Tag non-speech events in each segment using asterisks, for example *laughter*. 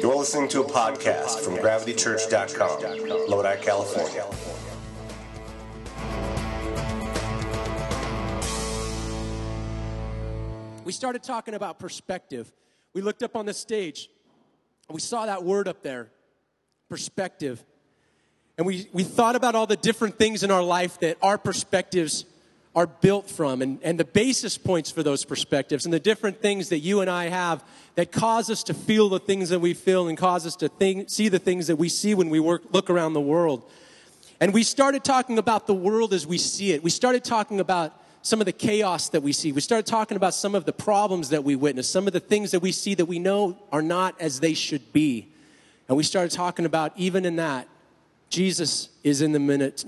You're listening to a podcast from gravitychurch.com, Lodi, California. We started talking about perspective. We looked up on the stage. And we saw that word up there, perspective. And we, we thought about all the different things in our life that our perspectives are built from and, and the basis points for those perspectives and the different things that you and I have that cause us to feel the things that we feel and cause us to think, see the things that we see when we work, look around the world. And we started talking about the world as we see it. We started talking about some of the chaos that we see. We started talking about some of the problems that we witness, some of the things that we see that we know are not as they should be. And we started talking about, even in that, Jesus is in the, minute,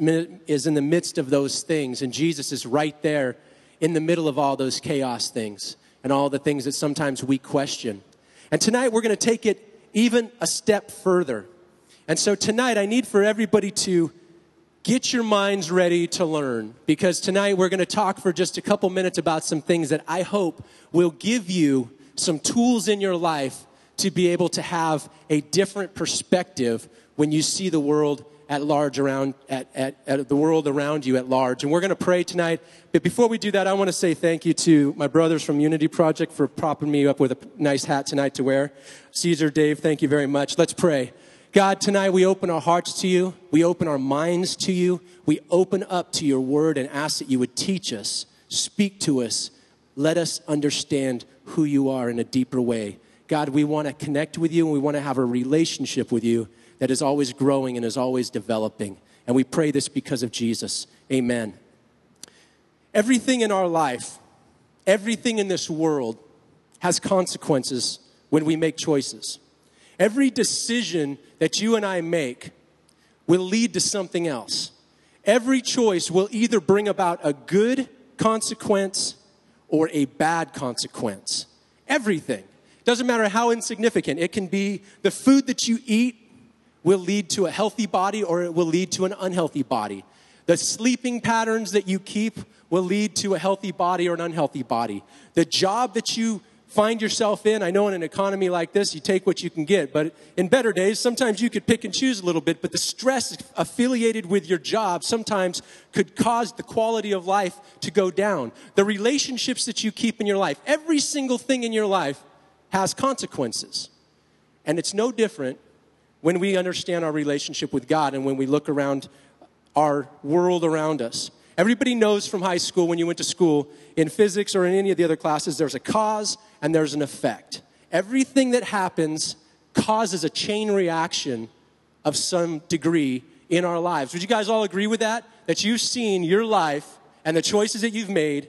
is in the midst of those things, and Jesus is right there in the middle of all those chaos things and all the things that sometimes we question. And tonight we're going to take it even a step further. And so tonight I need for everybody to get your minds ready to learn because tonight we're going to talk for just a couple minutes about some things that I hope will give you some tools in your life to be able to have a different perspective when you see the world at large around at, at, at, the world around you at large. And we're going to pray tonight. But before we do that i want to say thank you to my brothers from unity project for propping me up with a nice hat tonight to wear. Caesar dave thank you very much. Let's pray. God, tonight we open our hearts to you. We open our minds to you. We open up to your word and ask that you would teach us, speak to us, let us understand who you are in a deeper way. God, we want to connect with you and we want to have a relationship with you that is always growing and is always developing. And we pray this because of Jesus. Amen. Everything in our life, everything in this world has consequences when we make choices. Every decision that you and I make will lead to something else. Every choice will either bring about a good consequence or a bad consequence. Everything. Doesn't matter how insignificant. It can be the food that you eat will lead to a healthy body or it will lead to an unhealthy body. The sleeping patterns that you keep will lead to a healthy body or an unhealthy body. The job that you find yourself in. I know in an economy like this, you take what you can get, but in better days, sometimes you could pick and choose a little bit, but the stress affiliated with your job sometimes could cause the quality of life to go down. The relationships that you keep in your life, every single thing in your life has consequences. And it's no different when we understand our relationship with God and when we look around our world around us. Everybody knows from high school when you went to school, in physics or in any of the other classes, there's a cause and there's an effect. Everything that happens causes a chain reaction of some degree in our lives. Would you guys all agree with that? That you've seen your life and the choices that you've made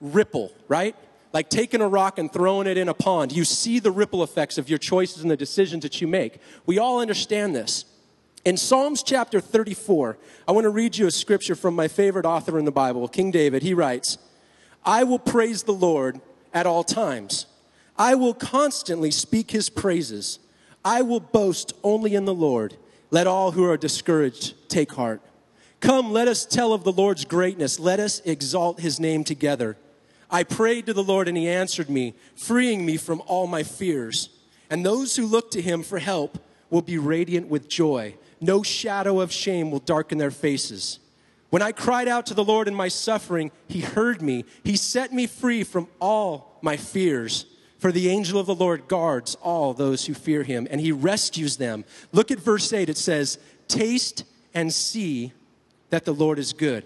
ripple, right? Like taking a rock and throwing it in a pond. You see the ripple effects of your choices and the decisions that you make. We all understand this. In Psalms chapter 34, I want to read you a scripture from my favorite author in the Bible, King David. He writes, I will praise the Lord at all times. I will constantly speak his praises. I will boast only in the Lord. Let all who are discouraged take heart. Come, let us tell of the Lord's greatness. Let us exalt his name together. I prayed to the Lord, and he answered me, freeing me from all my fears. And those who look to him for help will be radiant with joy. No shadow of shame will darken their faces. When I cried out to the Lord in my suffering, he heard me. He set me free from all my fears. For the angel of the Lord guards all those who fear him, and he rescues them. Look at verse 8. It says, Taste and see that the Lord is good.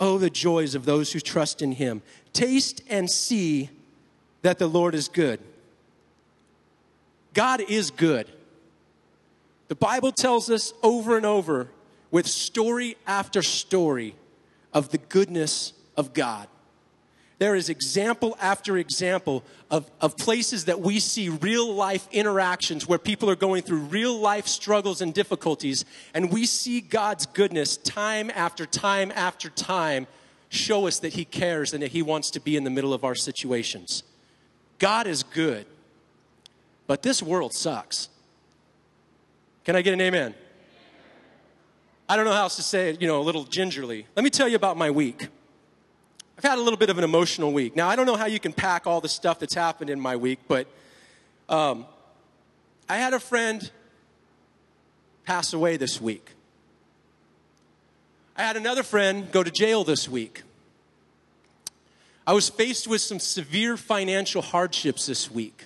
Oh, the joys of those who trust in him. Taste and see that the Lord is good. God is good. The Bible tells us over and over with story after story of the goodness of God. There is example after example of, of places that we see real life interactions where people are going through real life struggles and difficulties, and we see God's goodness time after time after time show us that He cares and that He wants to be in the middle of our situations. God is good, but this world sucks. Can I get an amen? I don't know how else to say it, you know, a little gingerly. Let me tell you about my week. I've had a little bit of an emotional week. Now, I don't know how you can pack all the stuff that's happened in my week, but um, I had a friend pass away this week. I had another friend go to jail this week. I was faced with some severe financial hardships this week.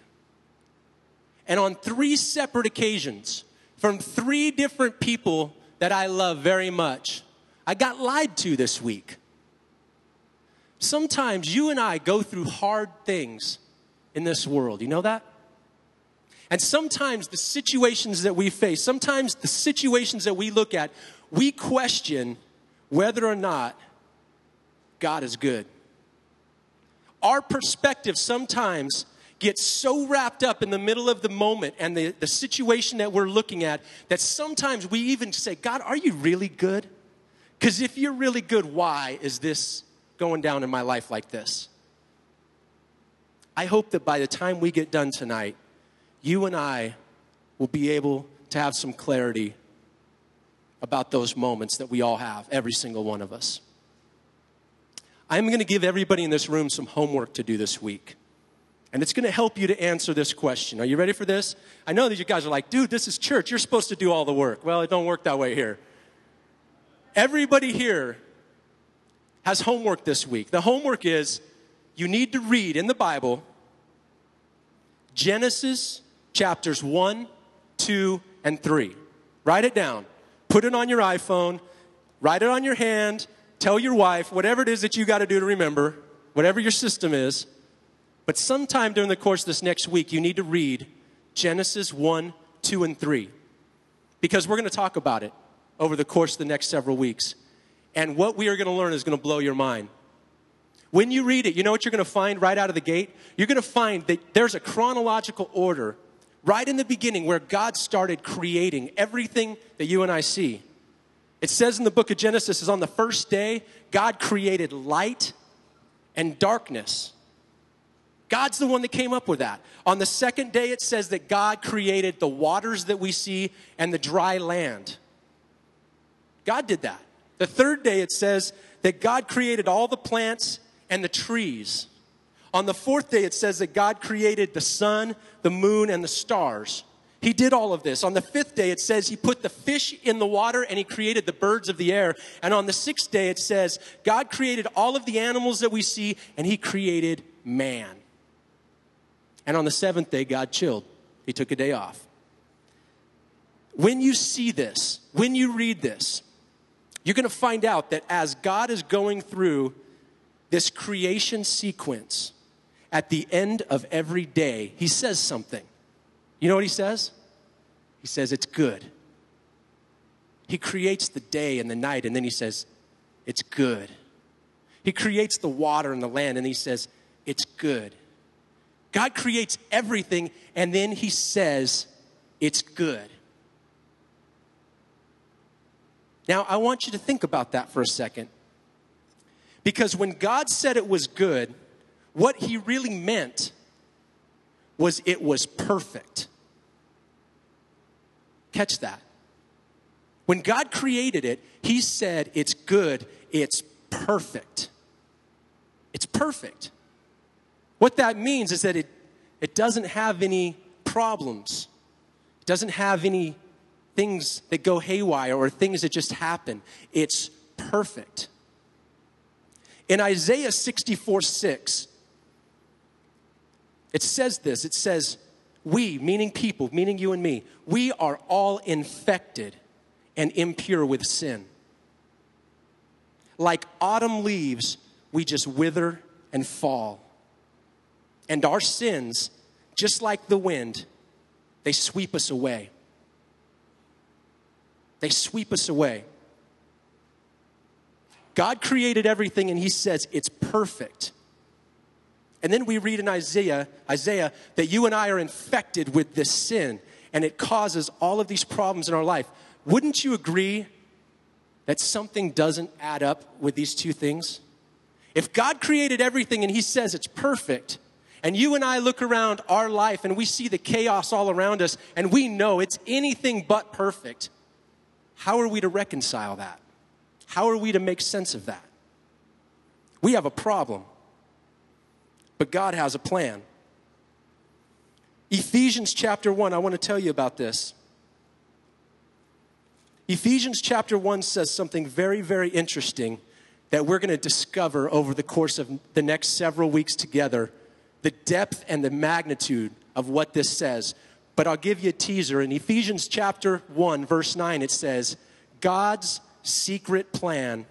And on three separate occasions, from three different people that I love very much, I got lied to this week. Sometimes you and I go through hard things in this world. You know that? And sometimes the situations that we face, sometimes the situations that we look at, we question whether or not God is good. Our perspective sometimes gets so wrapped up in the middle of the moment and the, the situation that we're looking at that sometimes we even say, God, are you really good? Because if you're really good, why is this going down in my life like this? I hope that by the time we get done tonight, you and I will be able to have some clarity about those moments that we all have, every single one of us. I'm going to give everybody in this room some homework to do this week. And it's going to help you to answer this question. Are you ready for this? I know that you guys are like, dude, this is church. You're supposed to do all the work. Well, it don't work that way here. Everybody here has homework this week. The homework is you need to read in the Bible Genesis chapters 1, 2, and 3. Write it down. Put it on your iPhone. Write it on your hand. Tell your wife, whatever it is that you got to do to remember, whatever your system is. But sometime during the course this next week, you need to read Genesis 1, 2, and 3. Because we're going to talk about it over the course of the next several weeks. And what we are going to learn is going to blow your mind. When you read it, you know what you're going to find right out of the gate? You're going to find that there's a chronological order right in the beginning where God started creating everything that you and I see. It says in the book of Genesis is on the first day, God created light and darkness. God's the one that came up with that. On the second day, it says that God created the waters that we see and the dry land. God did that. The third day, it says that God created all the plants and the trees. On the fourth day, it says that God created the sun, the moon, and the stars. He did all of this. On the fifth day, it says he put the fish in the water and he created the birds of the air. And on the sixth day, it says God created all of the animals that we see and he created man. And on the seventh day, God chilled. He took a day off. When you see this, when you read this, you're going to find out that as God is going through this creation sequence, at the end of every day, he says something. You know what he says? He says, It's good. He creates the day and the night, and then he says, It's good. He creates the water and the land, and he says, It's good. God creates everything, and then he says, It's good. Now, I want you to think about that for a second. Because when God said it was good, what he really meant was it was perfect. Catch that. When God created it, he said it's good, it's perfect. It's perfect. What that means is that it, it doesn't have any problems. It doesn't have any things that go haywire or things that just happen. It's perfect. In Isaiah 64 6, it says this it says, We, meaning people, meaning you and me, we are all infected and impure with sin. Like autumn leaves, we just wither and fall. And our sins, just like the wind, they sweep us away. They sweep us away. God created everything and He says it's perfect. And then we read in Isaiah, Isaiah that you and I are infected with this sin and it causes all of these problems in our life. Wouldn't you agree that something doesn't add up with these two things? If God created everything and He says it's perfect, and you and I look around our life and we see the chaos all around us and we know it's anything but perfect, how are we to reconcile that? How are we to make sense of that? We have a problem but God has a plan. Ephesians chapter 1, I want to tell you about this. Ephesians chapter 1 says something very, very interesting that we're going to discover over the course of the next several weeks together the depth and the magnitude of what this says. But I'll give you a teaser. In Ephesians chapter 1, verse 9, it says, God's secret plan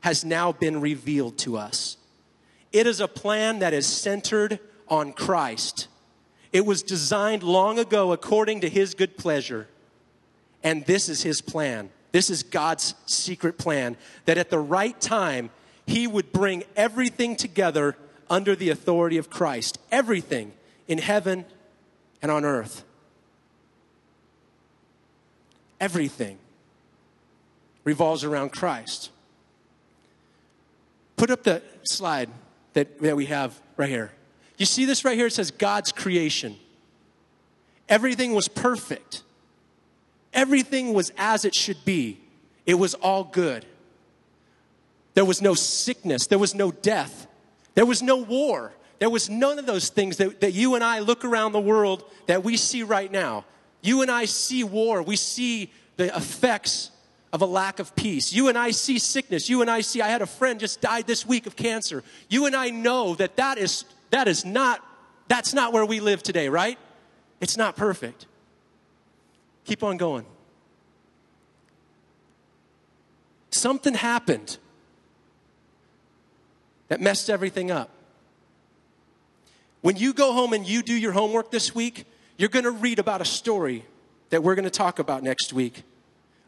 has now been revealed to us. It is a plan that is centered on Christ. It was designed long ago according to his good pleasure. And this is his plan. This is God's secret plan that at the right time, he would bring everything together under the authority of Christ. Everything in heaven and on earth. Everything revolves around Christ. Put up the slide that, that we have right here. You see this right here? It says God's creation. Everything was perfect. Everything was as it should be. It was all good. There was no sickness. There was no death. There was no war. There was none of those things that, that you and I look around the world that we see right now. You and I see war. We see the effects of a lack of peace. You and I see sickness. You and I see, I had a friend just died this week of cancer. You and I know that that is, that is not, that's not where we live today, right? It's not perfect. Keep on going. Something happened that messed everything up. When you go home and you do your homework this week, you're going to read about a story that we're going to talk about next week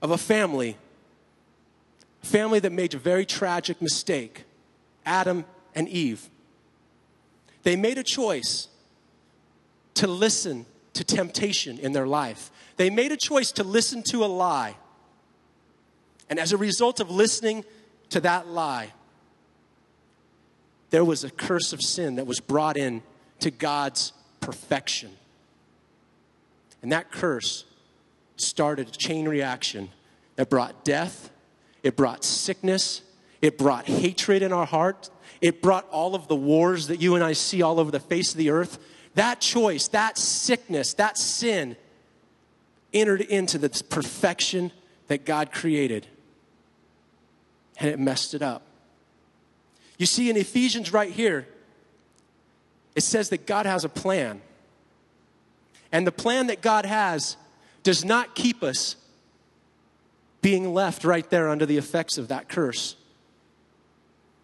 of a family, a family that made a very tragic mistake Adam and Eve. They made a choice to listen to temptation in their life. They made a choice to listen to a lie. And as a result of listening to that lie, there was a curse of sin that was brought in to God's perfection. And that curse started a chain reaction that brought death, it brought sickness, it brought hatred in our heart, it brought all of the wars that you and I see all over the face of the earth. That choice, that sickness, that sin entered into the perfection that God created. And it messed it up. You see, in Ephesians right here, it says that God has a plan. And the plan that God has does not keep us being left right there under the effects of that curse.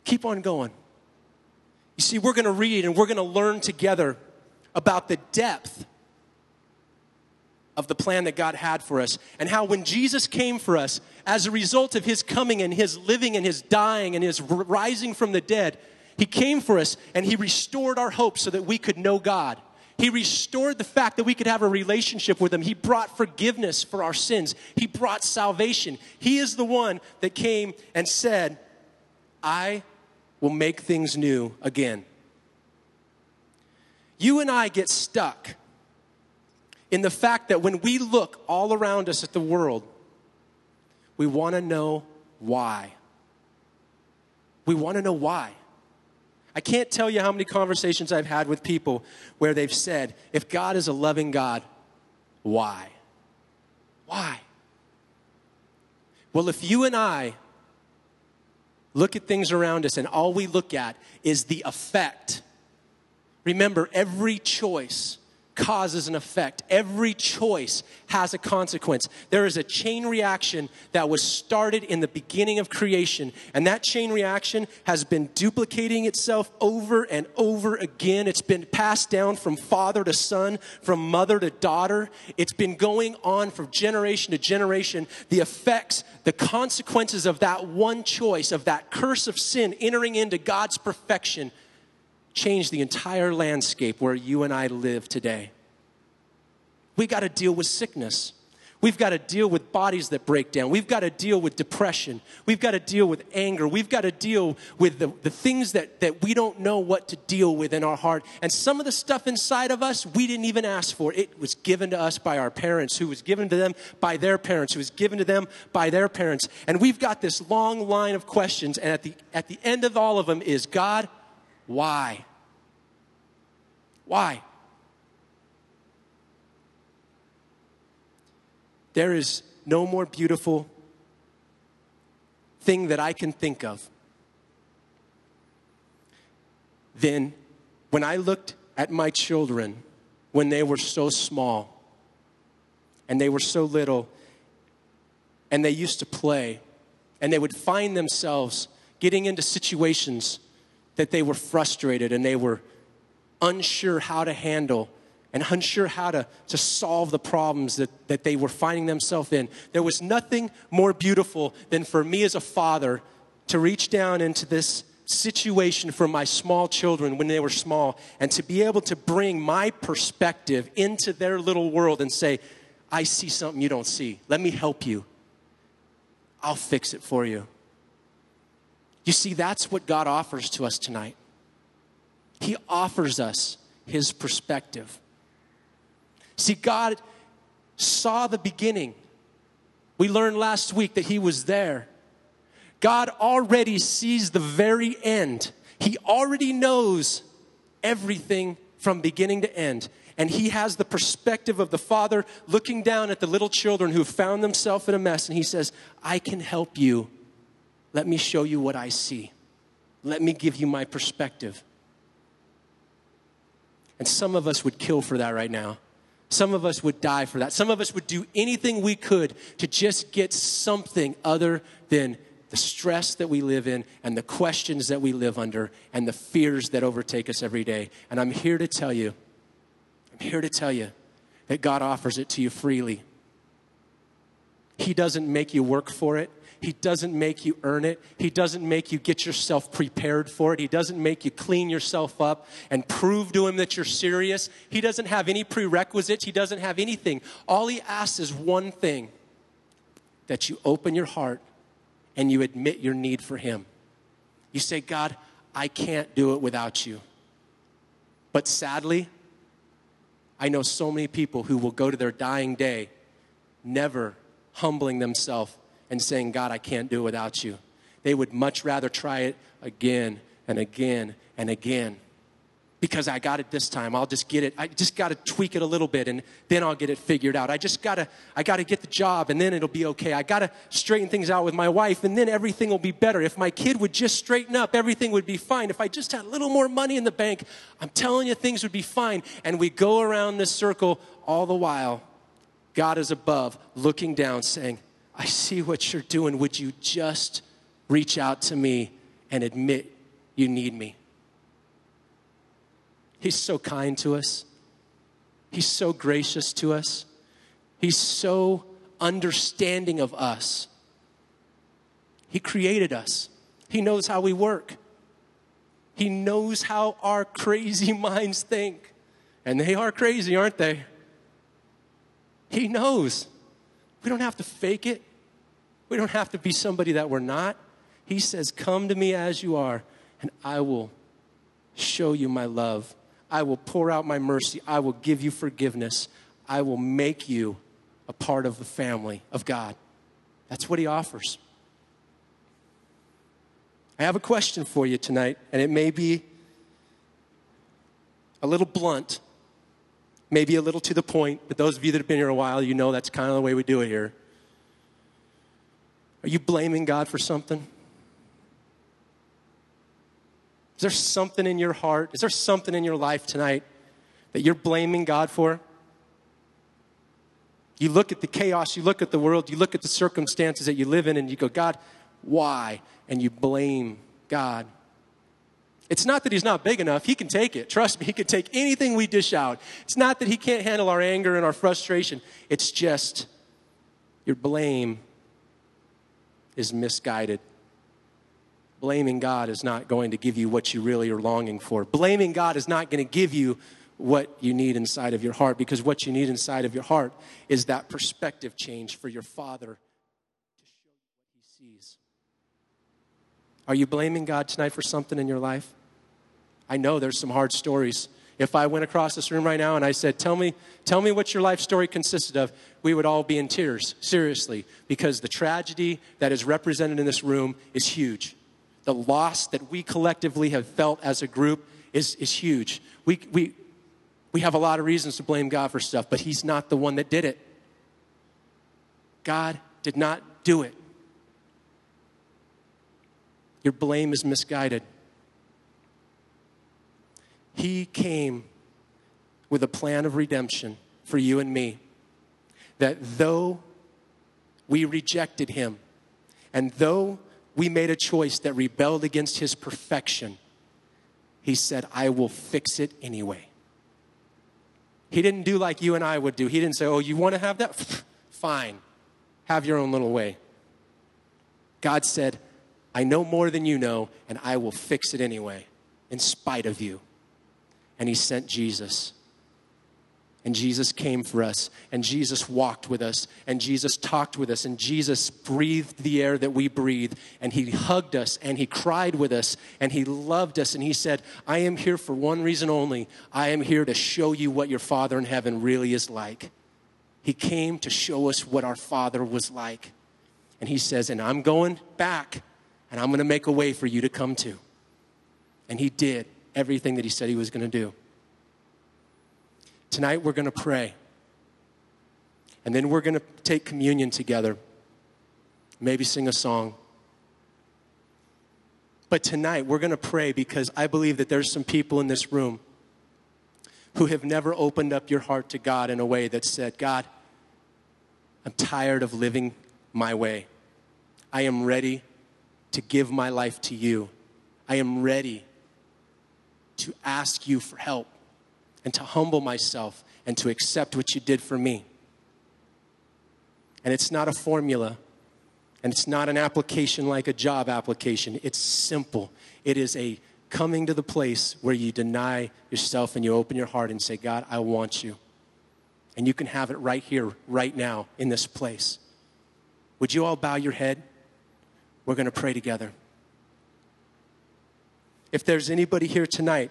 Keep on going. You see, we're going to read and we're going to learn together about the depth of the plan that God had for us, and how when Jesus came for us, as a result of his coming and his living and his dying and his rising from the dead, he came for us and he restored our hope so that we could know God. He restored the fact that we could have a relationship with Him. He brought forgiveness for our sins. He brought salvation. He is the one that came and said, I will make things new again. You and I get stuck in the fact that when we look all around us at the world, we want to know why. We want to know why. I can't tell you how many conversations I've had with people where they've said, if God is a loving God, why? Why? Well, if you and I look at things around us and all we look at is the effect, remember, every choice causes an effect. Every choice has a consequence. There is a chain reaction that was started in the beginning of creation, and that chain reaction has been duplicating itself over and over again. It's been passed down from father to son, from mother to daughter. It's been going on from generation to generation. The effects, the consequences of that one choice, of that curse of sin entering into God's perfection change the entire landscape where you and I live today. We got to deal with sickness. We've got to deal with bodies that break down. We've got to deal with depression. We've got to deal with anger. We've got to deal with the, the things that, that we don't know what to deal with in our heart. And some of the stuff inside of us, we didn't even ask for. It was given to us by our parents, who was given to them by their parents, who was given to them by their parents. And we've got this long line of questions. And at the, at the end of all of them is God, why? Why? There is no more beautiful thing that I can think of than when I looked at my children when they were so small and they were so little and they used to play and they would find themselves getting into situations that they were frustrated and they were unsure how to handle and unsure how to, to solve the problems that, that they were finding themselves in. There was nothing more beautiful than for me as a father to reach down into this situation for my small children when they were small and to be able to bring my perspective into their little world and say, I see something you don't see. Let me help you. I'll fix it for you. You see, that's what God offers to us tonight. He offers us His perspective. See, God saw the beginning. We learned last week that He was there. God already sees the very end. He already knows everything from beginning to end. And he has the perspective of the father looking down at the little children who found themselves in a mess. And he says, I can help you. Let me show you what I see. Let me give you my perspective. And some of us would kill for that right now. Some of us would die for that. Some of us would do anything we could to just get something other than the stress that we live in and the questions that we live under and the fears that overtake us every day. And I'm here to tell you, I'm here to tell you that God offers it to you freely. He doesn't make you work for it. He doesn't make you earn it. He doesn't make you get yourself prepared for it. He doesn't make you clean yourself up and prove to him that you're serious. He doesn't have any prerequisites. He doesn't have anything. All he asks is one thing that you open your heart and you admit your need for him. You say, God, I can't do it without you. But sadly, I know so many people who will go to their dying day never humbling themselves and saying, God, I can't do it without you. They would much rather try it again and again and again. Because I got it this time. I'll just get it. I just got to tweak it a little bit and then I'll get it figured out. I just got to I got to get the job and then it'll be okay. I got to straighten things out with my wife and then everything will be better. If my kid would just straighten up, everything would be fine. If I just had a little more money in the bank, I'm telling you things would be fine. And we go around this circle all the while. God is above, looking down, saying, I see what you're doing. Would you just reach out to me and admit you need me? He's so kind to us. He's so gracious to us. He's so understanding of us. He created us. He knows how we work. He knows how our crazy *laughs* minds think. And they are crazy, aren't they? He knows. We don't have to fake it. We don't have to be somebody that we're not. He says, Come to me as you are, and I will show you my love. I will pour out my mercy. I will give you forgiveness. I will make you a part of the family of God. That's what he offers. I have a question for you tonight, and it may be a little blunt, maybe a little to the point, but those of you that have been here a while, you know that's kind of the way we do it here. Are you blaming God for something? Is there something in your heart? Is there something in your life tonight that you're blaming God for? You look at the chaos, you look at the world, you look at the circumstances that you live in, and you go, God, why? And you blame God. It's not that he's not big enough. He can take it. Trust me, he can take anything we dish out. It's not that he can't handle our anger and our frustration. It's just your blame is misguided. Blaming God is not going to give you what you really are longing for. Blaming God is not going to give you what you need inside of your heart because what you need inside of your heart is that perspective change for your Father to show you what He sees. Are you blaming God tonight for something in your life? I know there's some hard stories. If I went across this room right now and I said, Tell me, tell me what your life story consisted of, we would all be in tears, seriously, because the tragedy that is represented in this room is huge. The loss that we collectively have felt as a group is, is huge. We, we, we have a lot of reasons to blame God for stuff, but He's not the one that did it. God did not do it. Your blame is misguided. He came with a plan of redemption for you and me. That though we rejected him, and though we made a choice that rebelled against his perfection, he said, I will fix it anyway. He didn't do like you and I would do. He didn't say, Oh, you want to have that? *laughs* Fine, have your own little way. God said, I know more than you know, and I will fix it anyway, in spite of you. And He sent Jesus. And Jesus came for us, and Jesus walked with us, and Jesus talked with us, and Jesus breathed the air that we breathe, and He hugged us, and He cried with us, and He loved us, and He said, I am here for one reason only. I am here to show you what your Father in heaven really is like. He came to show us what our Father was like. And He says, And I'm going back, and I'm going to make a way for you to come to. And He did everything that He said He was going to do. Tonight we're going to pray. And then we're going to take communion together. Maybe sing a song. But tonight we're going to pray because I believe that there's some people in this room who have never opened up your heart to God in a way that said, God, I'm tired of living my way. I am ready to give my life to you. I am ready to ask you for help and to humble myself and to accept what you did for me. And it's not a formula, and it's not an application like a job application. It's simple. It is a coming to the place where you deny yourself and you open your heart and say, God, I want you. And you can have it right here, right now, in this place. Would you all bow your head? We're going to pray together. If there's anybody here tonight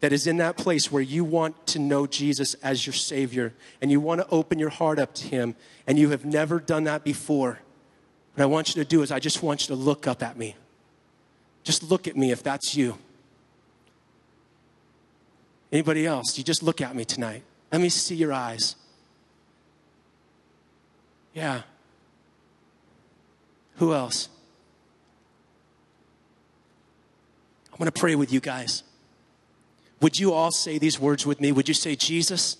that is in that place where you want to know Jesus as your Savior and you want to open your heart up to Him and you have never done that before, what I want you to do is I just want you to look up at me. Just look at me if that's you. Anybody else? You just look at me tonight. Let me see your eyes. Yeah. Who else? I'm going to pray with you guys. Would you all say these words with me? Would you say, Jesus,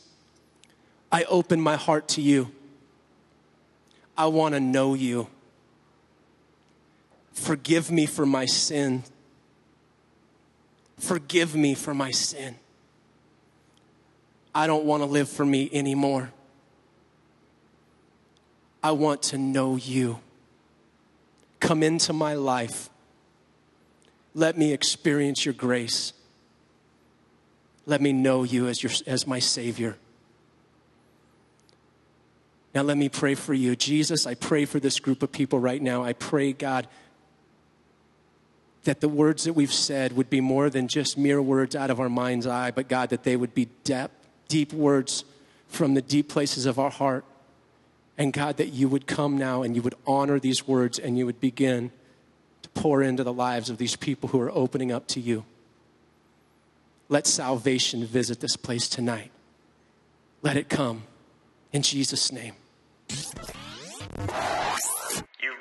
I open my heart to you. I want to know you. Forgive me for my sin. Forgive me for my sin. I don't want to live for me anymore. I want to know you. Come into my life. Let me experience your grace. Let me know you as, your, as my Savior. Now, let me pray for you. Jesus, I pray for this group of people right now. I pray, God, that the words that we've said would be more than just mere words out of our mind's eye, but God, that they would be deep, deep words from the deep places of our heart. And God, that you would come now and you would honor these words and you would begin to pour into the lives of these people who are opening up to you. Let salvation visit this place tonight. Let it come. In Jesus' name. You've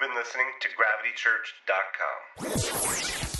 been listening to GravityChurch.com.